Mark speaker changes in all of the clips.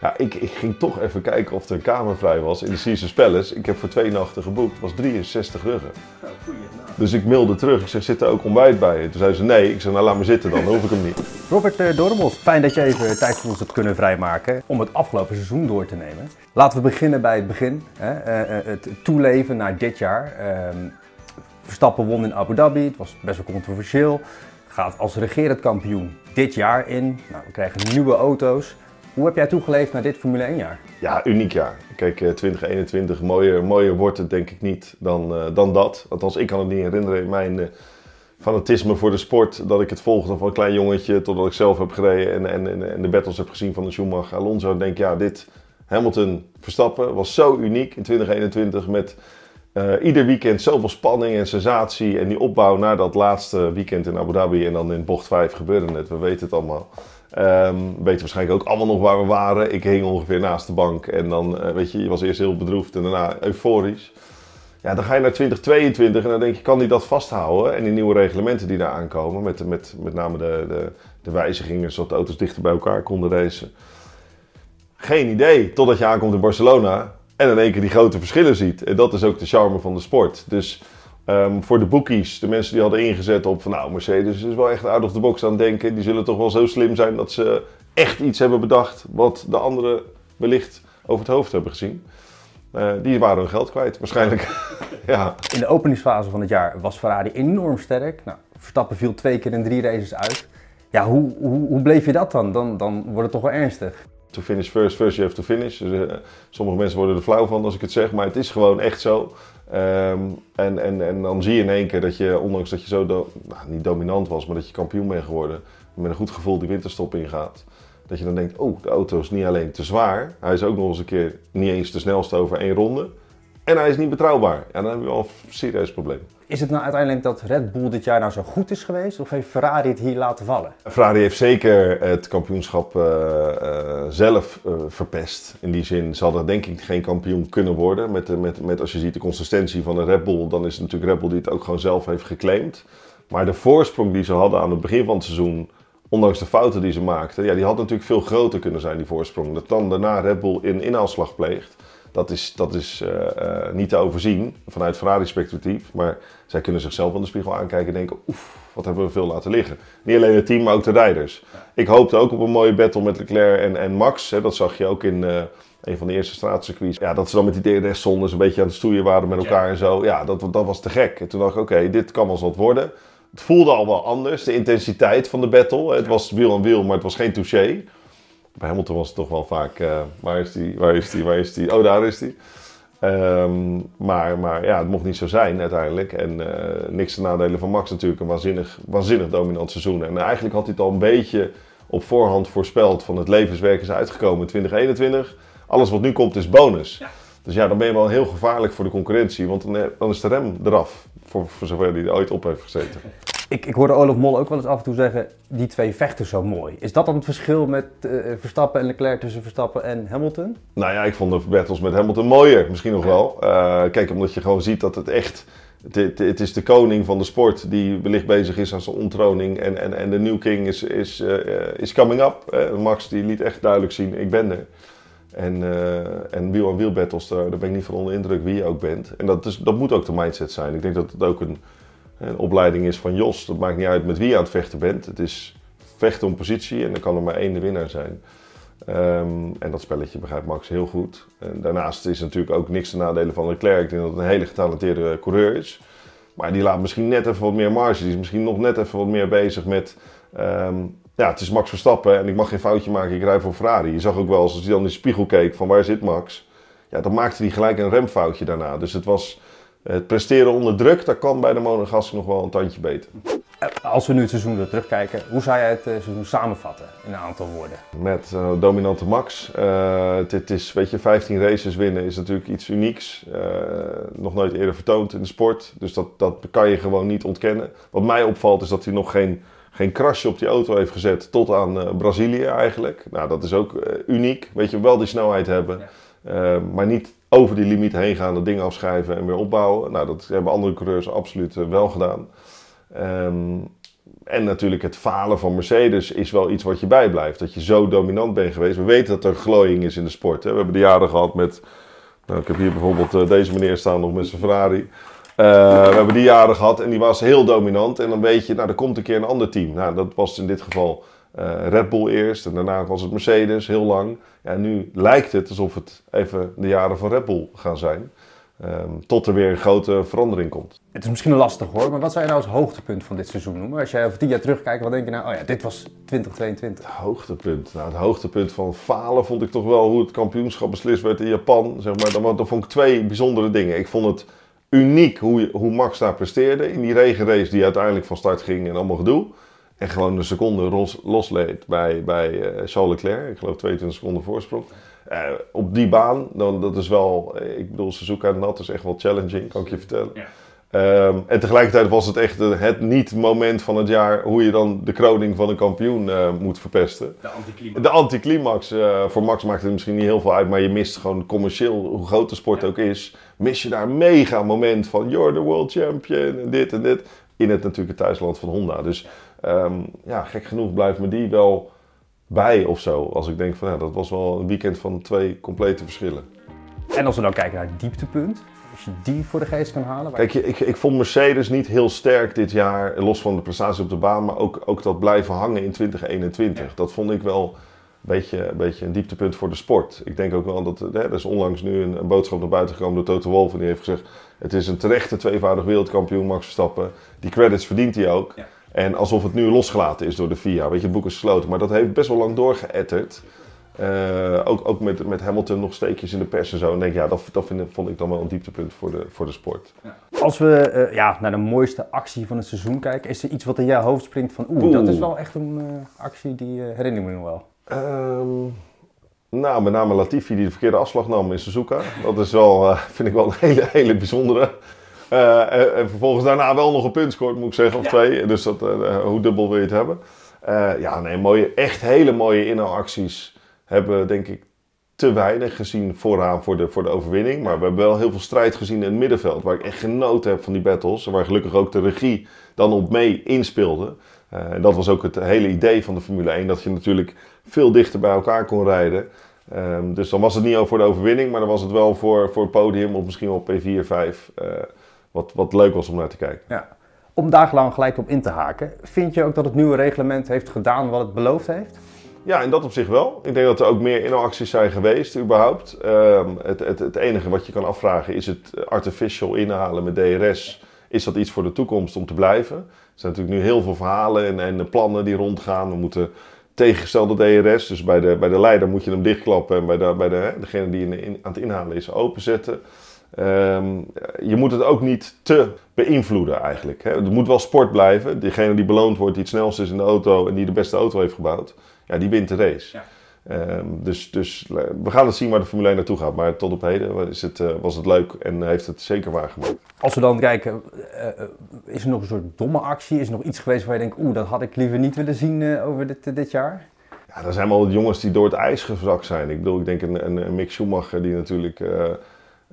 Speaker 1: Ja, ik, ik ging toch even kijken of er een kamer vrij was in de Caesars Palace. Ik heb voor twee nachten geboekt, het was 63 ruggen. Dus ik mailde terug, ik zeg, zit er ook ontbijt bij? Toen zei ze, nee. Ik zei, nou laat me zitten dan, dan hoef ik hem niet.
Speaker 2: Robert uh, Dormels, fijn dat je even tijd voor ons hebt kunnen vrijmaken om het afgelopen seizoen door te nemen. Laten we beginnen bij het begin, hè? Uh, uh, het toeleven naar dit jaar. Ehm, Verstappen won in Abu Dhabi, het was best wel controversieel. Gaat als regerend kampioen dit jaar in. Nou, we krijgen nieuwe auto's. Hoe heb jij toegeleefd naar dit Formule 1 jaar?
Speaker 1: Ja, uniek jaar. Kijk, 2021, mooier, mooier wordt het denk ik niet dan, uh, dan dat. Althans, ik kan het niet herinneren in mijn uh, fanatisme voor de sport. Dat ik het volgde van een klein jongetje totdat ik zelf heb gereden en, en, en de battles heb gezien van de Schumacher Alonso. denk ja, dit Hamilton Verstappen was zo uniek in 2021 met ieder weekend zoveel spanning en sensatie. En die opbouw naar dat laatste weekend in Abu Dhabi en dan in bocht 5 gebeurde het. We weten het allemaal. Um, we weten waarschijnlijk ook allemaal nog waar we waren. Ik hing ongeveer naast de bank en dan, uh, weet je, je was eerst heel bedroefd en daarna euforisch. Ja, dan ga je naar 2022 en dan denk je, kan die dat vasthouden? En die nieuwe reglementen die daar aankomen, met, met, met name de, de, de wijzigingen zodat de auto's dichter bij elkaar konden racen. Geen idee, totdat je aankomt in Barcelona en in één keer die grote verschillen ziet. En dat is ook de charme van de sport. Dus um, voor de bookies, de mensen die hadden ingezet op van nou, Mercedes is wel echt out of the box aan het denken. Die zullen toch wel zo slim zijn dat ze echt iets hebben bedacht wat de anderen wellicht over het hoofd hebben gezien. Uh, die waren hun geld kwijt, waarschijnlijk. ja.
Speaker 2: In de openingsfase van het jaar was Ferrari enorm sterk. Nou, Verstappen viel twee keer in drie races uit. Ja, hoe, hoe, hoe bleef je dat dan? dan? Dan wordt het toch wel ernstig.
Speaker 1: To finish first, first you have to finish. Dus, uh, sommige mensen worden er flauw van als ik het zeg, maar het is gewoon echt zo. Um, en, en, en dan zie je in één keer dat je, ondanks dat je zo nou, niet dominant was, maar dat je kampioen bent geworden, met een goed gevoel die winterstop ingaat. Dat je dan denkt, oh, de auto is niet alleen te zwaar, hij is ook nog eens een keer niet eens de snelste over één ronde. En hij is niet betrouwbaar. Ja, dan heb je wel een serieus probleem.
Speaker 2: Is het nou uiteindelijk dat Red Bull dit jaar nou zo goed is geweest? Of heeft Ferrari het hier laten vallen?
Speaker 1: Ferrari heeft zeker het kampioenschap uh, uh, zelf uh, verpest. In die zin, ze hadden denk ik geen kampioen kunnen worden. Met, met, met als je ziet de consistentie van de Red Bull, dan is het natuurlijk Red Bull die het ook gewoon zelf heeft geclaimd. Maar de voorsprong die ze hadden aan het begin van het seizoen, ondanks de fouten die ze maakten, ja, die had natuurlijk veel groter kunnen zijn, die voorsprong. Dat dan daarna Red Bull in inhaalslag pleegt. Dat is, dat is uh, uh, niet te overzien vanuit Ferrari's perspectief. Maar zij kunnen zichzelf in de spiegel aankijken en denken: oef, wat hebben we veel laten liggen. Niet alleen het team, maar ook de rijders. Ik hoopte ook op een mooie battle met Leclerc en, en Max. Hè, dat zag je ook in uh, een van de eerste straatcircuits. Ja, dat ze dan met die DRS-zondes een beetje aan het stoeien waren met elkaar en zo. Ja, dat, dat was te gek. En toen dacht ik: oké, okay, dit kan wel eens wat worden. Het voelde al wel anders, de intensiteit van de battle. Het was wiel aan wiel, maar het was geen touché. Bij Hamilton was het toch wel vaak, uh, waar is die, waar is die, waar is die? Oh, daar is die. Um, maar, maar ja, het mocht niet zo zijn uiteindelijk. En uh, niks te nadelen van Max natuurlijk. Een waanzinnig, waanzinnig dominant seizoen. En eigenlijk had hij het al een beetje op voorhand voorspeld van het levenswerk is uitgekomen in 2021. Alles wat nu komt is bonus. Ja. Dus ja, dan ben je wel heel gevaarlijk voor de concurrentie. Want dan, dan is de rem eraf. Voor, voor zover hij er ooit op heeft gezeten.
Speaker 2: Ik, ik hoorde Olaf Mol ook wel eens af en toe zeggen, die twee vechten zo mooi. Is dat dan het verschil met uh, Verstappen en Leclerc tussen Verstappen en Hamilton?
Speaker 1: Nou ja, ik vond de battles met Hamilton mooier, misschien nog wel. Uh, kijk, omdat je gewoon ziet dat het echt... Het, het, is de koning van de sport die wellicht bezig is aan zijn ontroning. En, en, en de new king is, is, uh, is coming up. Max die liet echt duidelijk zien, ik ben er. En, en wiel aan wiel battles, daar, daar ben ik niet van onder indruk wie je ook bent. En dat, is, dat moet ook de mindset zijn. Ik denk dat het ook een een opleiding is van Jos. Dat maakt niet uit met wie je aan het vechten bent. Het is vechten om positie en dan kan er maar één de winnaar zijn. Um, en dat spelletje begrijpt Max heel goed. En daarnaast is natuurlijk ook niks te nadelen van Leclerc. Ik denk dat het een hele getalenteerde coureur is. Maar die laat misschien net even wat meer marge. Die is misschien nog net even wat meer bezig met... Um, ja, het is Max Verstappen en ik mag geen foutje maken. Ik rij voor Ferrari. Je zag ook wel als hij dan in de spiegel keek van waar zit Max? Ja, dan maakte hij gelijk een remfoutje daarna. Dus het was het presteren onder druk, dat kan bij de Monegassen nog wel een tandje beter.
Speaker 2: Als we nu het seizoen weer terugkijken, hoe zou jij het seizoen samenvatten in een aantal woorden?
Speaker 1: Met uh, dominante Max. Uh, het, is, weet je, 15 races winnen is natuurlijk iets unieks. Uh, nog nooit eerder vertoond in de sport. Dus dat, dat kan je gewoon niet ontkennen. Wat mij opvalt is dat hij nog geen, geen krasje op die auto heeft gezet tot aan Brazilië eigenlijk. Nou, dat is ook uniek. Weet je, wel die snelheid hebben. Ja. Maar niet over die limiet heen gaan, dat ding afschrijven en weer opbouwen. Nou, dat hebben andere coureurs absoluut wel gedaan. Um, en natuurlijk het falen van Mercedes is wel iets wat je bijblijft. Dat je zo dominant bent geweest. We weten dat er glooiing is in de sport. Hè. We hebben de jaren gehad met... Nou, ik heb hier bijvoorbeeld uh, deze meneer staan nog met zijn Ferrari. Uh, we hebben die jaren gehad en die was heel dominant. En dan weet je, nou, er komt een keer een ander team. Nou, dat was in dit geval uh, Red Bull eerst. En daarna was het Mercedes, heel lang. Ja, nu lijkt het alsof het even de jaren van Red Bull gaan zijn. Um, tot er weer een grote verandering komt.
Speaker 2: Het is misschien lastig hoor, maar wat zou je nou als hoogtepunt van dit seizoen noemen? Als jij over tien jaar terugkijkt, wat denk je nou, oh ja, dit was 2022.
Speaker 1: Het hoogtepunt? Nou, het hoogtepunt van falen vond ik toch wel hoe het kampioenschap beslist werd in Japan. Zeg maar, dan, vond ik twee bijzondere dingen. Ik vond het uniek hoe, hoe Max daar presteerde in die regenrace die uiteindelijk van start ging en allemaal gedoe. En gewoon een seconde los, losleed bij, bij uh, Charles Leclerc. Ik geloof 22 seconden voorsprong. Uh, op die baan, dan, dat is wel, ik bedoel, Suzuka nat is echt wel challenging, kan ik je vertellen. Ja. Um, en tegelijkertijd was het echt het niet-moment van het jaar hoe je dan de kroning van een kampioen uh, moet verpesten.
Speaker 2: De anticlimax.
Speaker 1: De anticlimax. Uh, voor Max maakt het misschien niet heel veel uit, maar je mist gewoon commercieel, hoe groot de sport ja. ook is, mis je daar een mega moment van you're the world champion en dit en dit. In het natuurlijk het thuisland van Honda. Dus um, ja, gek genoeg blijft me die wel bij of zo. Als ik denk van ja, dat was wel een weekend van twee complete verschillen.
Speaker 2: En als we dan kijken naar het dieptepunt, als je die voor de geest kan halen.
Speaker 1: Kijk, ik, ik vond Mercedes niet heel sterk dit jaar, los van de prestatie op de baan, maar ook, ook dat blijven hangen in 2021. Ja. Dat vond ik wel een beetje, een beetje een dieptepunt voor de sport. Ik denk ook wel dat, hè, er is onlangs nu een, een boodschap naar buiten gekomen door Toto Wolff en die heeft gezegd, het is een terechte tweevoudig wereldkampioen Max Verstappen. Die credits verdient hij ook. Ja. En alsof het nu losgelaten is door de FIA. Weet je, het boek is gesloten. Maar dat heeft best wel lang doorgeëtterd. Uh, ook ook met, met Hamilton nog steekjes in de pers en zo. En denk ja, dat, dat vind, vond ik dan wel een dieptepunt voor de, voor de sport.
Speaker 2: Als we uh, ja, naar de mooiste actie van het seizoen kijken, is er iets wat in jouw hoofd springt van oeh, oeh. dat is wel echt een uh, actie die herinner ik me nog wel.
Speaker 1: Um, nou, met name Latifi die de verkeerde afslag nam in Suzuka. Dat is wel, vind ik wel een hele, hele bijzondere. Uh, en, en, vervolgens daarna wel nog een punt scoort, moet ik zeggen, of ja. twee. Dus dat, uh, hoe dubbel wil je het hebben? Uh, ja, nee, mooie, echt hele mooie inhaalacties hebben denk ik te weinig gezien vooraan voor de, voor de overwinning. Maar we hebben wel heel veel strijd gezien in het middenveld. Waar ik echt genoten heb van die battles. Waar gelukkig ook de regie dan op mee inspeelde. en dat was ook het hele idee van de Formule 1. Dat je natuurlijk veel dichter bij elkaar kon rijden. Um, dus dan was het niet al voor de overwinning. Maar dan was het wel voor, voor het podium of misschien wel P4, 5 wat, wat leuk was om naar te kijken.
Speaker 2: Ja. Om dagenlang gelijk op in te haken, vind je ook dat het nieuwe reglement heeft gedaan wat het beloofd heeft?
Speaker 1: Ja, in dat op zich wel. Ik denk dat er ook meer inhaalacties zijn geweest, überhaupt. Uh, het, het, het enige wat je kan afvragen is het artificial inhalen met DRS. Is dat iets voor de toekomst om te blijven? Er zijn natuurlijk nu heel veel verhalen en, en plannen die rondgaan. We moeten tegengestelde DRS, dus bij de, bij de leider moet je hem dichtklappen en bij, de, bij de, degene die in, aan het inhalen is openzetten. Um, je moet het ook niet te beïnvloeden eigenlijk. Hè. Het moet wel sport blijven. Degene die beloond wordt, die het snelste is in de auto en die de beste auto heeft gebouwd, ja, die wint de race. Ja. Um, dus, dus we gaan het zien waar de Formule 1 naartoe gaat. Maar tot op heden is het, uh, was het leuk en heeft het zeker waargemaakt.
Speaker 2: Als we dan kijken, uh, is er nog een soort domme actie? Is er nog iets geweest waar je denkt, oeh, dat had ik liever niet willen zien uh, over dit, dit jaar?
Speaker 1: Ja, er zijn wel jongens die door het ijs gezakt zijn. Ik bedoel, ik denk een, een, een Mick Schumacher die natuurlijk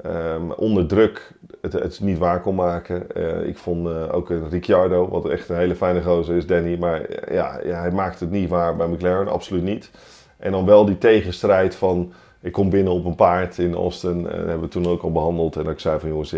Speaker 1: Um, onder druk het, het niet waar kon maken. Uh, ik vond uh, ook Ricciardo, wat echt een hele fijne gozer is, Danny. Maar uh, ja, ja, hij maakte het niet waar bij McLaren, absoluut niet. En dan wel die tegenstrijd van... Ik kom binnen op een paard in Austin. Dat hebben we toen ook al behandeld. En ik zei van jongens,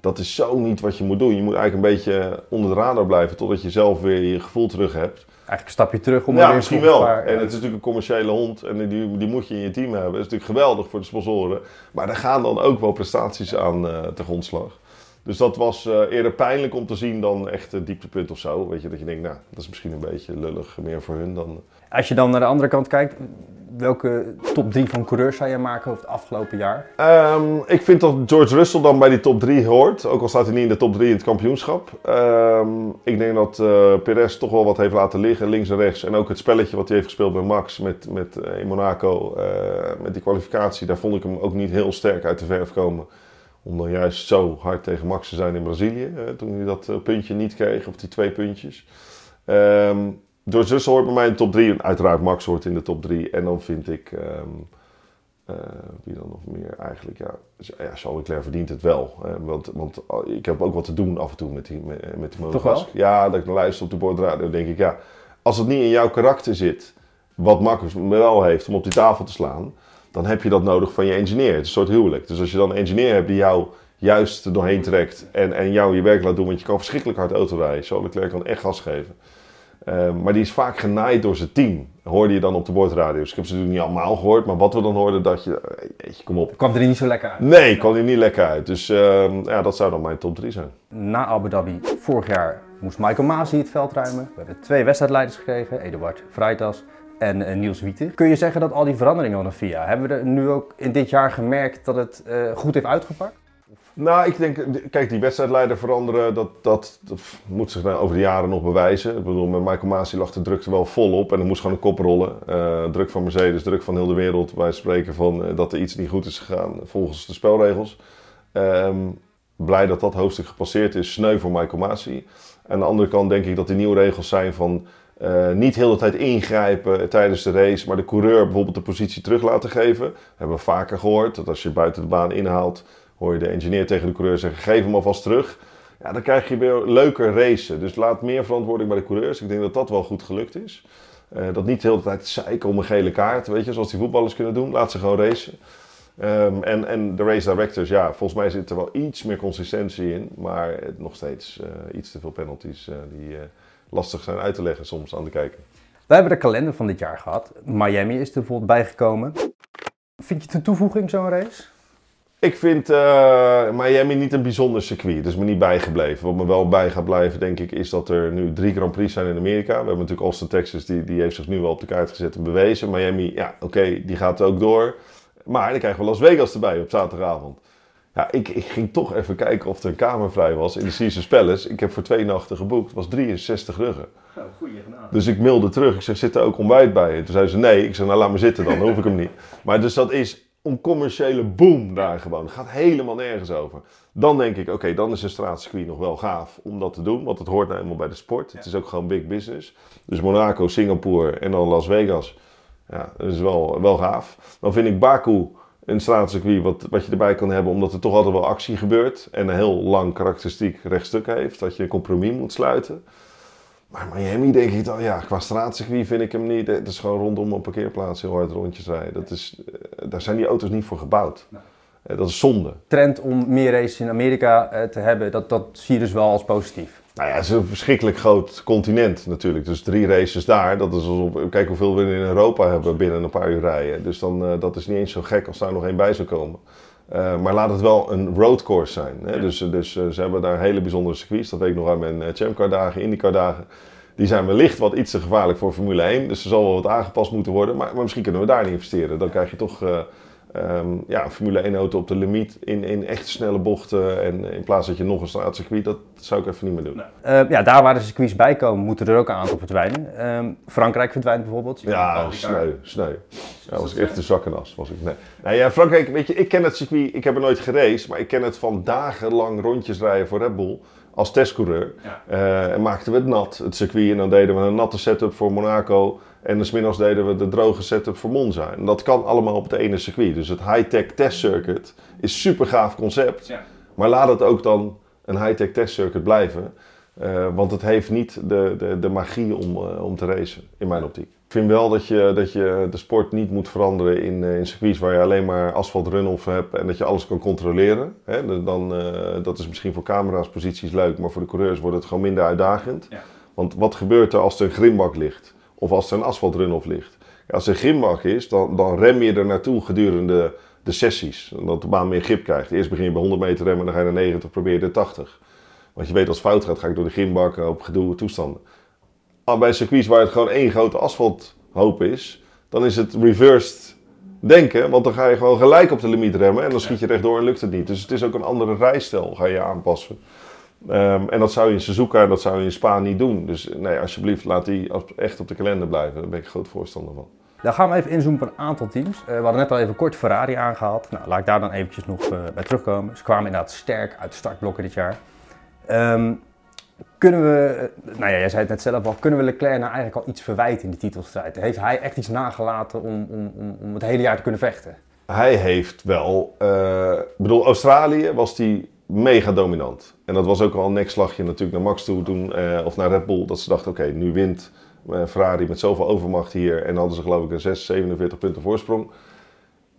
Speaker 1: dat is zo niet wat je moet doen. Je moet eigenlijk een beetje onder de radar blijven... totdat je zelf weer je gevoel terug hebt.
Speaker 2: Eigenlijk een stapje terug om
Speaker 1: ja, misschien wel. Paar, en het is natuurlijk een commerciële hond en die, die moet je in je team hebben. Dat is natuurlijk geweldig voor de sponsoren. Maar daar gaan dan ook wel prestaties aan uh, te grondslag. Dus dat was uh, eerder pijnlijk om te zien dan echt een dieptepunt of zo. Weet je, dat je denkt, nou, dat is misschien een beetje lullig meer voor hun dan...
Speaker 2: Als je dan naar de andere kant kijkt, welke top 3 van coureurs zou je maken over het afgelopen jaar?
Speaker 1: Um, ik vind dat George Russell dan bij die top 3 hoort. Ook al staat hij niet in de top 3 in het kampioenschap. Um, ik denk dat uh, Perez toch wel wat heeft laten liggen, links en rechts. En ook het spelletje wat hij heeft gespeeld met Max met, met, uh, in Monaco, uh, met die kwalificatie. Daar vond ik hem ook niet heel sterk uit de verf komen. Om dan juist zo hard tegen Max te zijn in Brazilië. toen hij dat puntje niet kreeg, of die twee puntjes. Um, George Russell hoort bij mij in de top 3. Uiteraard Max hoort in de top 3. En dan vind ik um, Uh, wie dan nog meer eigenlijk? Ja, ja Charles Leclerc verdient het wel. want, want ik heb ook wat te doen af en toe met die, met, met die
Speaker 2: Toch wel?
Speaker 1: Ja, dat ik luister op de bordradio. denk ik, ja, als het niet in jouw karakter zit, wat Marcus wel heeft om op die tafel te slaan, dan heb je dat nodig van je engineer. Het is een soort huwelijk. Dus als je dan een engineer hebt die jou juist doorheen trekt en, en jou je werk laat doen, want je kan verschrikkelijk hard auto rijden. Charles Leclerc kan echt gas geven. Ehm, maar die is vaak genaaid door zijn team. Hoorde je dan op de bordradios. Ik heb ze natuurlijk niet allemaal gehoord, maar wat we dan hoorden, dat je, je kom op.
Speaker 2: Kwam er niet zo lekker uit?
Speaker 1: Nee, kwam er niet lekker uit. Dus uh, ja, dat zou dan mijn top 3 zijn.
Speaker 2: Na Abu Dhabi vorig jaar moest Michael Masi het veld ruimen. We hebben twee wedstrijdleiders gekregen, Eduard Freitas en uh, Niels Wieter. Kun je zeggen dat al die veranderingen van de FIA, hebben we er nu ook in dit jaar gemerkt dat het uh, goed heeft uitgepakt?
Speaker 1: Nou, ik denk, kijk, die wedstrijdleider veranderen, dat, dat, moet zich over de jaren nog bewijzen. Ik bedoel, met Michael Masi lag de druk er wel volop en er moest gewoon een kop rollen. Uh, druk van Mercedes, druk van heel de wereld. Wij spreken van uh, dat er iets niet goed is gegaan volgens de spelregels. Um, blij dat dat hoofdstuk gepasseerd is. Sneu voor Michael Masi. Aan de andere kant denk ik dat die nieuwe regels zijn van uh, niet heel de tijd ingrijpen tijdens de race, maar de coureur bijvoorbeeld de positie terug laten geven. Dat hebben we vaker gehoord, dat als je buiten de baan inhaalt, hoor je de engineer tegen de coureur zeggen: geef hem alvast terug. Ja, dan krijg je weer leuker racen. Dus laat meer verantwoording bij de coureurs. Ik denk dat dat wel goed gelukt is. Uh, dat niet de hele tijd zeiken om een gele kaart, weet je, zoals die voetballers kunnen doen. Laat ze gewoon racen. Um, en, en de race directors, ja, volgens mij zit er wel iets meer consistentie in. Maar nog steeds uh, iets te veel penalties die lastig zijn uit te leggen soms aan de kijker.
Speaker 2: We hebben de kalender van dit jaar gehad. Miami is er bijvoorbeeld bijgekomen. Vind je het een toevoeging, zo'n race?
Speaker 1: Ik vind uh, Miami niet een bijzonder circuit. Dat is me niet bijgebleven. Wat me wel bij gaat blijven, denk ik, is dat er nu drie Grand Prix zijn in Amerika. We hebben natuurlijk Austin, Texas, die, die heeft zich nu wel op de kaart gezet en bewezen. Miami, ja, oké, okay, die gaat ook door. Maar dan krijgen we Las Vegas erbij op zaterdagavond. Ja, ik, ik, ging toch even kijken of er een kamer vrij was in de Caesars Palace. Ik heb voor twee nachten geboekt. Het was 63 ruggen.
Speaker 2: Oh, goeie gedaan.
Speaker 1: Dus ik mailde terug. Ik zeg, zit er ook ontbijt bij? En toen zei ze, nee. Ik zeg, nou laat me zitten dan. Dan hoef ik hem niet. Maar dus dat is een commerciële boom daar gewoon. Gaat helemaal nergens over. Dan denk ik, oké, okay, dan is een straatcircuit nog wel gaaf om dat te doen. Want het hoort nou eenmaal bij de sport. Het is ook gewoon big business. Dus Monaco, Singapore en dan Las Vegas. Ja, dat is wel, wel gaaf. Dan vind ik Baku een straatcircuit wat, wat je erbij kan hebben, omdat er toch altijd wel actie gebeurt. En een heel lang karakteristiek rechtstuk heeft, dat je een compromis moet sluiten. Maar Miami denk ik dan, ja, qua straatcircuit vind ik hem niet. Het is gewoon rondom een parkeerplaats heel hard rondjes rijden. Dat is, eh, daar zijn die auto's niet voor gebouwd. Nee. Dat is zonde.
Speaker 2: Trend om meer races in Amerika eh, te hebben, dat, dat zie je dus wel als positief.
Speaker 1: Nou ja, het is een verschrikkelijk groot continent natuurlijk. Dus drie races daar, dat is alsof, kijk hoeveel we in Europa hebben binnen een paar uur rijden. Dus dan, uh, dat is niet eens zo gek als daar nog één bij zou komen. Uh, maar laat het wel een roadcourse zijn. Hè? Ja. Dus, dus uh, ze hebben daar hele bijzondere circuits. Dat weet ik nog uit mijn Chamcar dagen, IndyCar dagen. Die zijn wellicht wat iets te gevaarlijk voor Formule 1. Dus er zal wel wat aangepast moeten worden. Maar, maar misschien kunnen we daar niet investeren. Dan krijg je toch Um, ja, een Formule 1 auto op de limiet in, in echt snelle bochten. En in plaats dat je nog een straatcircuit, dat zou ik even niet meer doen.
Speaker 2: Uh, ja, daar waar de circuits bij komen, moeten er ook een aantal verdwijnen. Um, Frankrijk verdwijnt bijvoorbeeld.
Speaker 1: Ja, sneu, sneu. Ja, was ik echt de zakkenas. Was ik, nee. Nou ja, Frankrijk, weet je, ik ken het circuit, ik heb er nooit geraced, maar ik ken het van dagenlang rondjes rijden voor Red Bull als testcoureur. Ja. Uh, en maakten we het nat, het circuit. En dan deden we een natte setup voor Monaco. En dus middags deden we de droge setup voor Monza. En dat kan allemaal op het ene circuit. Dus het high-tech test circuit is super gaaf concept. Ja. Maar laat het ook dan een high-tech test circuit blijven. Uh, want het heeft niet de, de, de magie om, uh, om te racen, in mijn optiek. Ik vind wel dat je, dat je de sport niet moet veranderen in, uh, in circuits waar je alleen maar asfalt run-off hebt en dat je alles kan controleren. Hè? Dan, dat is misschien voor camera's posities leuk, maar voor de coureurs wordt het gewoon minder uitdagend. Ja. Want wat gebeurt er als er een grimbak ligt? Of als er een asfaltrun-off ligt? Ja, als er een grimbak is, dan, dan rem je er naartoe gedurende de sessies. Omdat de baan meer grip krijgt. Eerst begin je bij 100 meter remmen, dan ga je naar 90, probeer je de 80. Want je weet als het fout gaat, ga ik door de grimbak op gedoe toestanden. Maar bij circuits waar het gewoon één grote asfalthoop is, dan is het reversed denken. Want dan ga je gewoon gelijk op de limiet remmen en dan schiet je rechtdoor en lukt het niet. Dus het is ook een andere rijstijl, ga je aanpassen. Um, en dat zou je in Suzuka en dat zou je in Spa niet doen. Dus nee, alsjeblieft, laat die echt op de kalender blijven. Daar ben ik een groot voorstander van.
Speaker 2: Dan gaan we even inzoomen op een aantal teams. Uh, we hadden net al even kort Ferrari aangehaald. Nou, laat ik daar dan eventjes nog uh, bij terugkomen. Ze kwamen inderdaad sterk uit de startblokken dit jaar. Um, kunnen we, nou ja, jij zei het net zelf al, kunnen we Leclerc nou eigenlijk al iets verwijten in de titelstrijd? Heeft hij echt iets nagelaten om, om, om, om het hele jaar te kunnen vechten?
Speaker 1: hij heeft wel... eh, Ik bedoel, Australië was die mega dominant. En dat was ook al een nekslagje natuurlijk naar Max toe toen, eh, of naar Red Bull. Dat ze dachten, oké, nu wint eh, Ferrari met zoveel overmacht hier. En hadden ze geloof ik een 6, 47 punten voorsprong.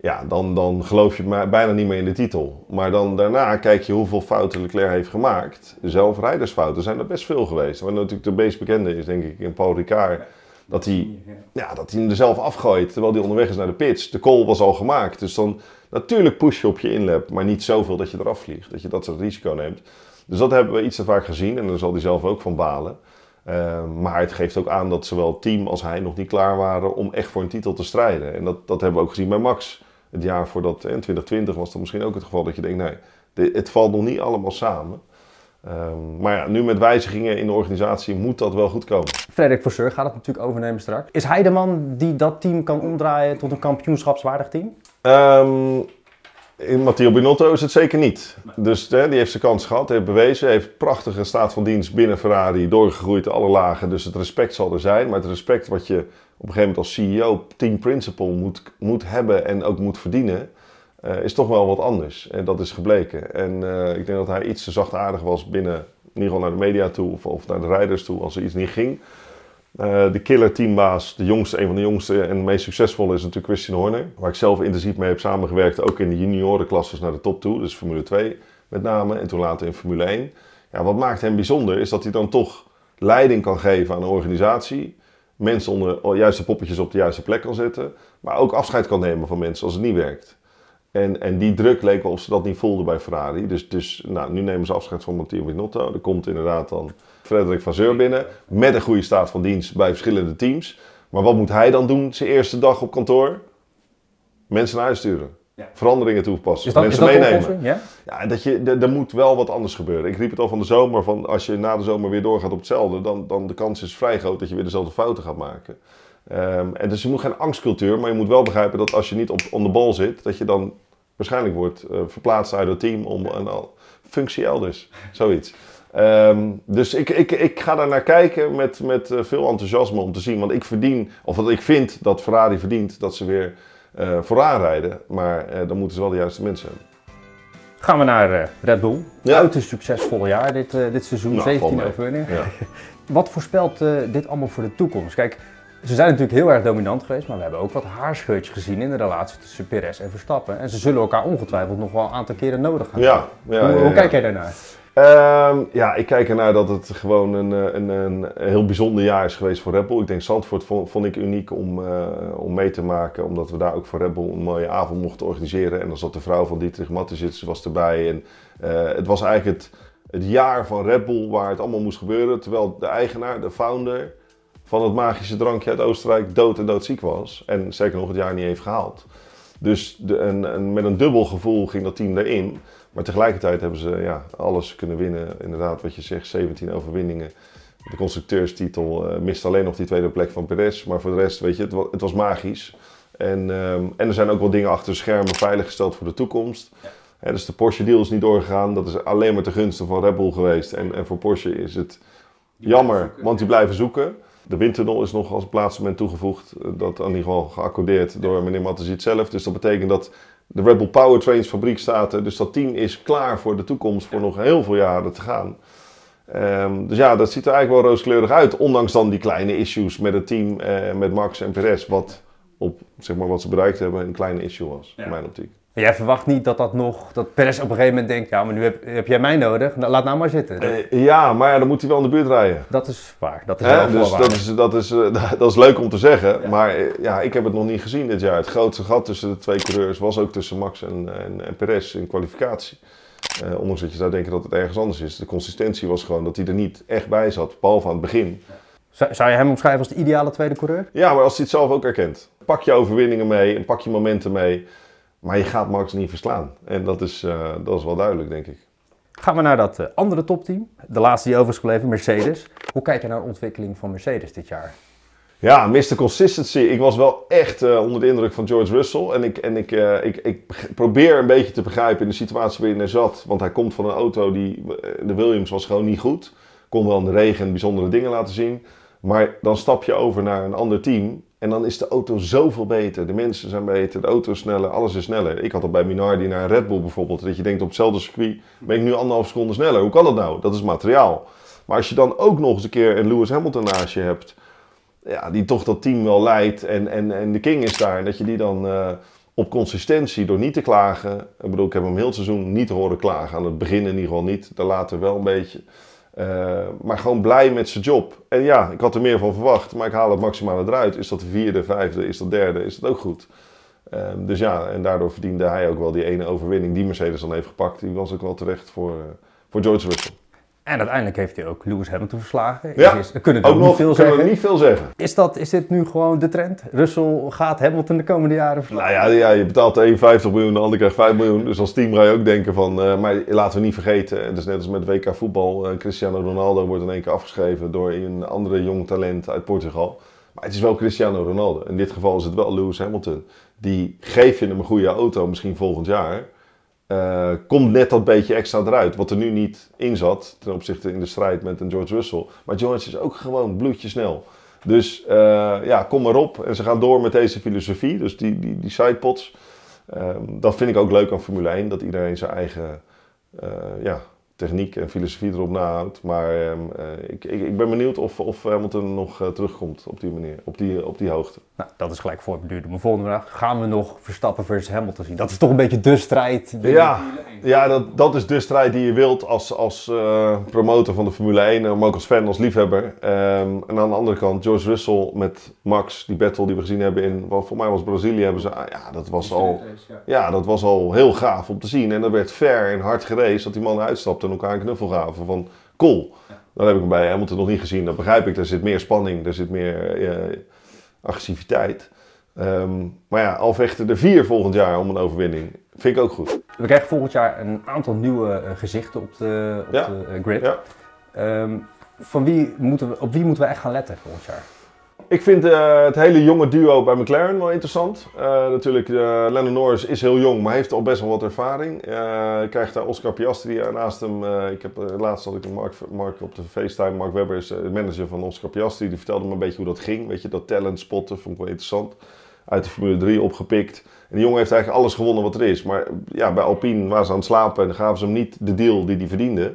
Speaker 1: Ja, dan, dan geloof je bijna niet meer in de titel. Maar dan daarna kijk je hoeveel fouten Leclerc heeft gemaakt. Zelf rijdersfouten zijn er best veel geweest. Maar natuurlijk de meest bekende is denk ik in Paul Ricard. Dat hij, ja, dat hij hem er zelf afgooit terwijl hij onderweg is naar de pits. De call was al gemaakt. Dus dan natuurlijk push je op je inlap. Maar niet zoveel dat je eraf vliegt. Dat je dat soort risico neemt. Dus dat hebben we iets te vaak gezien. En daar zal hij zelf ook van balen. Uh, maar het geeft ook aan dat zowel team als hij nog niet klaar waren om echt voor een titel te strijden. En dat, dat hebben we ook gezien bij Max. Het jaar voordat, in 2020 was dat misschien ook het geval dat je denkt, nee, dit, het valt nog niet allemaal samen. Um, maar ja, nu met wijzigingen in de organisatie moet dat wel goed komen.
Speaker 2: Frederik Vasseur gaat het natuurlijk overnemen straks. Is hij de man die dat team kan omdraaien tot een kampioenschapswaardig team?
Speaker 1: Um, in Matteo Binotto is het zeker niet. Dus hè, die heeft zijn kans gehad, heeft bewezen, heeft prachtige staat van dienst binnen Ferrari doorgegroeid alle lagen. Dus het respect zal er zijn, maar het respect wat je op een gegeven moment als CEO, team principal moet, moet hebben en ook moet verdienen, uh, is toch wel wat anders. En dat is gebleken. En uh, ik denk dat hij iets te zachtaardig was binnen, in ieder geval naar de media toe of, naar de rijders toe als er iets niet ging. Uh, de killer teambaas, de jongste, een van de jongste en meest succesvolle is natuurlijk Christian Horner. Waar ik zelf intensief mee heb samengewerkt, ook in de juniorenklasses naar de top toe. Dus Formule 2 met name en toen later in Formule 1. Ja, wat maakt hem bijzonder is dat hij dan toch leiding kan geven aan een organisatie. Mensen onder juiste poppetjes op de juiste plek kan zetten. Maar ook afscheid kan nemen van mensen als het niet werkt. En, en die druk leek wel of ze dat niet voelden bij Ferrari. Dus, dus nou, nu nemen ze afscheid van Matteo Binotto. Er komt inderdaad dan Frederik van Zeur binnen. Met een goede staat van dienst bij verschillende teams. Maar wat moet hij dan doen zijn eerste dag op kantoor? Mensen naar huis sturen. Ja. Veranderingen toepassen.
Speaker 2: Dat,
Speaker 1: mensen meenemen.
Speaker 2: Ja?
Speaker 1: Ja, dat je, er moet wel wat anders gebeuren. Ik riep het al van de zomer. Van als je na de zomer weer doorgaat op hetzelfde. Dan, dan de kans is vrij groot dat je weer dezelfde fouten gaat maken. Um, en dus je moet geen angstcultuur. Maar je moet wel begrijpen dat als je niet op on de bal zit. Dat je dan waarschijnlijk wordt uh, verplaatst uit het team om een functie elders. Zoiets. Um, dus ik, ik, ik ga daar naar kijken met, met uh, veel enthousiasme om te zien. Want ik verdien, of wat ik vind dat Ferrari verdient, dat ze weer uh, vooraan rijden. Maar uh, dan moeten ze wel de juiste mensen hebben.
Speaker 2: Gaan we naar Red Bull. Ja. Uiterst succesvol jaar dit, dit seizoen, nou, 17 overwinningen. Ja. Wat voorspelt dit allemaal voor de toekomst? Kijk, ze zijn natuurlijk heel erg dominant geweest, maar we hebben ook wat haarscheurtjes gezien in de relatie tussen Perez en Verstappen. En ze zullen elkaar ongetwijfeld nog wel een aantal keren nodig gaan
Speaker 1: ja, ja,
Speaker 2: hoe,
Speaker 1: ja,
Speaker 2: hoe kijk jij daarnaar?
Speaker 1: Um, ja, ik kijk ernaar dat het gewoon een, een, een, heel bijzonder jaar is geweest voor Red Bull. Ik denk Zandvoort vond, vond ik uniek om, uh, om mee te maken, omdat we daar ook voor Red Bull een mooie avond mochten organiseren. En dan zat de vrouw van Dietrich Mattisits was erbij. En uh, het was eigenlijk het, het jaar van Red Bull waar het allemaal moest gebeuren. Terwijl de eigenaar, de founder van het magische drankje uit Oostenrijk dood en doodziek was. En zeker nog het jaar niet heeft gehaald. Dus de, een, een, met een dubbel gevoel ging dat team erin. Maar tegelijkertijd hebben ze ja, alles kunnen winnen. Inderdaad, wat je zegt, 17 overwinningen. De constructeurstitel uh, mist alleen nog die tweede plek van Perez. Maar voor de rest, weet je, het was, het was magisch. En, um, en er zijn ook wel dingen achter de schermen veiliggesteld voor de toekomst. He, dus de Porsche deal is niet doorgegaan. Dat is alleen maar te gunsten van Red Bull geweest. En, en voor Porsche is het jammer, want die blijven zoeken. De windtunnel is nog als plaatsmoment toegevoegd. Dat in ieder geval geaccordeerd door meneer Matteziet zelf. Dus dat betekent dat de Red Bull Powertrains fabriek staat er. Dus dat team is klaar voor de toekomst voor nog heel veel jaren te gaan. Um, dus ja, dat ziet er eigenlijk wel rooskleurig uit. Ondanks dan die kleine issues met het team, uh, met Max en Perez. Wat op zeg maar, wat ze bereikt hebben een kleine issue was, ja. in mijn optiek.
Speaker 2: Maar jij verwacht niet dat dat nog, dat Perez op een gegeven moment denkt, ja, maar nu heb, heb jij mij nodig, nou, laat nou maar zitten.
Speaker 1: Uh, ja, maar ja, dan moet hij wel in de buurt rijden.
Speaker 2: Dat is waar, dat is
Speaker 1: Hè?
Speaker 2: wel
Speaker 1: dus dat is, dat, is, uh, dat is leuk om te zeggen, ja. maar uh, ja, ik heb het nog niet gezien dit jaar. Het grootste gat tussen de twee coureurs was ook tussen Max en, en, en Perez in kwalificatie. ondanks dat je zou denken dat het ergens anders is. De consistentie was gewoon dat hij er niet echt bij zat, behalve aan het begin.
Speaker 2: Zou, zou je hem omschrijven als de ideale tweede coureur?
Speaker 1: Ja, maar als hij het zelf ook erkent. Pak je overwinningen mee en pak je momenten mee. Maar je gaat Max niet verslaan. En dat is, uh, dat is wel duidelijk, denk ik.
Speaker 2: Gaan we naar dat uh, andere topteam. De laatste die over is gebleven, Mercedes. Hoe kijk je naar de ontwikkeling van Mercedes dit jaar?
Speaker 1: Ja, Mr. Consistency. Ik was wel echt uh, onder de indruk van George Russell. En ik, en ik, ik, ik probeer een beetje te begrijpen in de situatie waarin hij zat. Want hij komt van een auto die... De Williams was gewoon niet goed. Kon wel in de regen bijzondere dingen laten zien. Maar dan stap je over naar een ander team. En dan is de auto zoveel beter. De mensen zijn beter, de auto is sneller, alles is sneller. Ik had al bij Minardi naar Red Bull bijvoorbeeld. Dat je denkt op hetzelfde circuit ben ik nu anderhalf seconde sneller. Hoe kan dat nou? Dat is materiaal. Maar als je dan ook nog eens een keer een Lewis Hamilton naast je hebt. Ja, die toch dat team wel leidt. En, en, en de King is daar. En dat je die dan uh, op consistentie door niet te klagen. Ik bedoel, ik heb hem heel het seizoen niet horen klagen. Aan het begin in ieder geval niet. Later wel een beetje. Uh, maar gewoon blij met zijn job. En ja, ik had er meer van verwacht, maar ik haal het maximale eruit. Is dat de vierde, vijfde, is dat derde, is dat ook goed. Uh, dus ja, en daardoor verdiende hij ook wel die ene overwinning die Mercedes dan heeft gepakt. Die was ook wel terecht voor, uh, voor George Russell.
Speaker 2: En uiteindelijk heeft hij ook Lewis Hamilton verslagen.
Speaker 1: Ja,
Speaker 2: is, we kunnen
Speaker 1: ook
Speaker 2: nog
Speaker 1: nog
Speaker 2: niet veel
Speaker 1: kunnen we
Speaker 2: zeggen.
Speaker 1: niet veel zeggen.
Speaker 2: Is, dat, is dit nu gewoon de trend? Russell gaat Hamilton de komende jaren verslagen?
Speaker 1: Nou ja, ja je betaalt de een 50 miljoen, de ander krijgt 5 miljoen. Dus als team ga je ook denken van... Uh, maar laten we niet vergeten, het is net als met WK voetbal. Uh, Cristiano Ronaldo wordt in één keer afgeschreven door een andere jong talent uit Portugal. Maar het is wel Cristiano Ronaldo. In dit geval is het wel Lewis Hamilton. Die geef je hem een goede auto misschien volgend jaar... Uh, komt net dat beetje extra eruit. Wat er nu niet in zat ten opzichte in de strijd met een George Russell. Maar George is ook gewoon bloedje snel. Dus uh, ja, kom maar op. En ze gaan door met deze filosofie. Dus die, die, die sidepods. Um, dat vind ik ook leuk aan Formule 1. Dat iedereen zijn eigen uh, ja, techniek en filosofie erop nahoudt. Maar um, ik, ik, ik, ben benieuwd of, of Hamilton nog terugkomt op die manier. Op die, op die hoogte.
Speaker 2: Nou, dat is gelijk voorbeduurd. Mijn volgende vraag. Gaan we nog Verstappen versus Hamilton zien? Dat is toch een beetje de strijd.
Speaker 1: Ja, ja dat, dat is de strijd die je wilt als, als uh, promotor van de Formule 1. Maar ook als fan, als liefhebber. Um, en aan de andere kant, George Russell met Max, die battle die we gezien hebben in, wat voor mij was Brazilië, hebben ze, ja, dat was al, ja, dat was al heel gaaf om te zien. En dat werd fair en hard gereisd dat die mannen uitstapten en elkaar een knuffel gaven van cool. Dat heb ik bij Hamilton nog niet gezien. Dat begrijp ik. Er zit meer spanning, er zit meer uh, agressiviteit. Um, maar ja, al vechten er vier volgend jaar om een overwinning. Vind ik ook goed.
Speaker 2: We krijgen volgend jaar een aantal nieuwe uh, gezichten op de, op
Speaker 1: ja.
Speaker 2: de uh, grid.
Speaker 1: Ja.
Speaker 2: Um, van wie moeten we, op wie moeten we echt gaan letten volgend jaar?
Speaker 1: Ik vind uh, het hele jonge duo bij McLaren wel interessant. Uh, natuurlijk, uh, Lennon Norris is heel jong, maar heeft al best wel wat ervaring. krijgt daar Oscar Piastri naast hem. ik heb laatst had ik Mark, Mark op de FaceTime. Mark Webber is de manager van Oscar Piastri. Die vertelde me een beetje hoe dat ging. Weet je, dat talent spotten vond ik wel interessant. Uit de Formule 3 opgepikt. En die jongen heeft eigenlijk alles gewonnen wat er is. Maar ja, bij Alpine waren ze aan het slapen en gaven ze hem niet de deal die hij verdiende.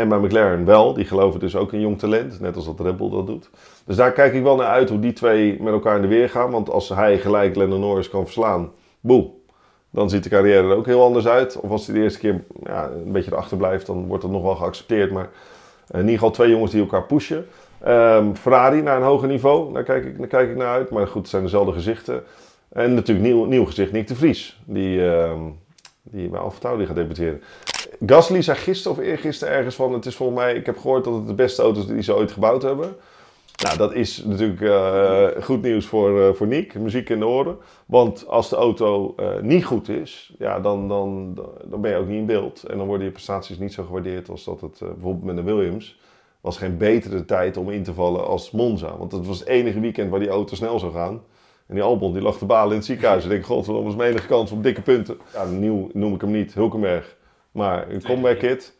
Speaker 1: En bij McLaren wel. Die geloven dus ook in jong talent. Net als dat Red Bull dat doet. Dus daar kijk ik wel naar uit hoe die twee met elkaar in de weer gaan. Want als hij gelijk Lennon Norris kan verslaan, boe. Dan ziet de carrière er ook heel anders uit. Of als hij de eerste keer ja, een beetje erachter blijft, dan wordt dat nog wel geaccepteerd. Maar in ieder geval twee jongens die elkaar pushen. Um, Ferrari naar een hoger niveau, daar kijk, ik, daar kijk ik naar uit. Maar goed, het zijn dezelfde gezichten. En natuurlijk nieuw, nieuw gezicht, Nick de Vries. Die, um, die bij AlphaTauri gaat debuteren. Gasly zei gisteren of eergisteren ergens van... Het is volgens mij, ik heb gehoord dat het de beste auto's die ze ooit gebouwd hebben. Nou, dat is natuurlijk uh, goed nieuws voor, uh, voor Nick. Muziek in de oren. Want als de auto uh, niet goed is, ja, dan, dan, dan ben je ook niet in beeld. En dan worden je prestaties niet zo gewaardeerd als dat het bijvoorbeeld met de Williams... was geen betere tijd om in te vallen als Monza. Want dat was het enige weekend waar die auto snel zou gaan. En die Albon die lag te balen in het ziekenhuis. En ik denk, god, wat is enige kans op dikke punten. Ja, nieuw noem ik hem niet, Hulkenberg. Maar een comeback kit.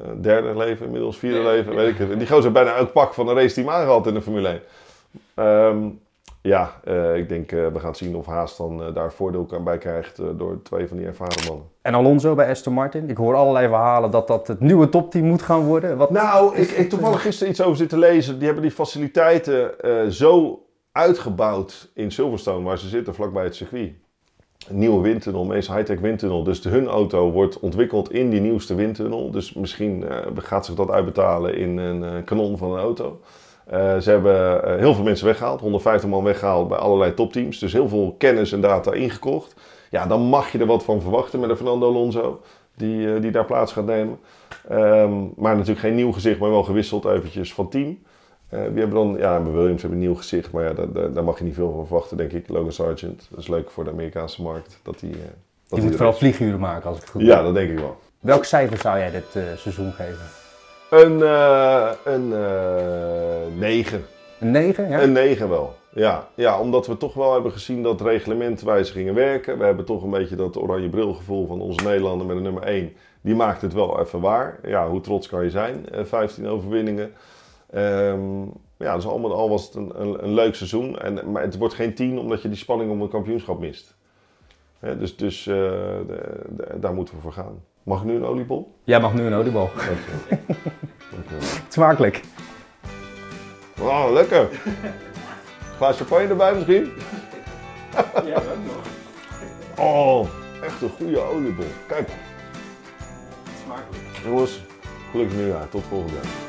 Speaker 1: Uh, derde leven, inmiddels vierde nee, leven, weet ik het. En die gozer heeft bijna elk pak van een race team aangehad in de Formule 1. Um, ja, uh, ik denk uh, we gaan zien of Haas dan daar voordeel bij krijgt door twee van die ervaren mannen.
Speaker 2: En Alonso bij Aston Martin. Ik hoor allerlei verhalen dat dat het nieuwe topteam moet gaan worden. Wat...
Speaker 1: Nou, ik heb toevallig gisteren iets over zitten lezen. Die hebben die faciliteiten zo uitgebouwd in Silverstone, waar ze zitten, vlakbij het circuit. Nieuwe windtunnel, meest high-tech windtunnel. Dus de, hun auto wordt ontwikkeld in die nieuwste windtunnel. Dus misschien uh, gaat zich dat uitbetalen in een uh, kanon van een auto. Uh, ze hebben heel veel mensen weggehaald, 150 man weggehaald bij allerlei topteams. Dus heel veel kennis en data ingekocht. Ja, dan mag je er wat van verwachten met een Fernando Alonso, die, die daar plaats gaat nemen. Um, maar natuurlijk geen nieuw gezicht, maar wel gewisseld eventjes van team. Uh, wie hebben dan, ja, bij Williams hebben een nieuw gezicht, maar ja, daar, daar, daar, mag je niet veel van verwachten, denk ik. Logan Sargent, dat is leuk voor de Amerikaanse markt. Dat die, uh, dat
Speaker 2: die moet vooral vlieguren maken, als ik het goed
Speaker 1: Ja, dat denk ik wel.
Speaker 2: Welk cijfer zou jij dit uh, seizoen geven?
Speaker 1: Een, een 9.
Speaker 2: Een 9, ja?
Speaker 1: Een 9 wel, ja. Ja, omdat we toch wel hebben gezien dat reglementwijzigingen werken. We hebben toch een beetje dat oranje brilgevoel van onze Nederlander met de nummer 1. Die maakt het wel even waar. Ja, hoe trots kan je zijn? 15 overwinningen. Ehm, ja, dus allemaal al was het een, een, een leuk seizoen. En, maar het wordt geen 10 omdat je die spanning om een kampioenschap mist. Hè, dus dus eh, de- de- daar moeten we voor gaan. Mag ik nu een oliebol?
Speaker 2: Jij mag nu een oliebol.
Speaker 1: Dankjewel. Dankjewel.
Speaker 2: Smakelijk.
Speaker 1: Wauw, lekker. Glaas champagne erbij misschien?
Speaker 2: Ja, ook nog.
Speaker 1: Oh, echt een goede oliebol. Kijk,
Speaker 2: Smakelijk.
Speaker 1: jongens, gelukkig nieuwjaar. Tot volgend jaar.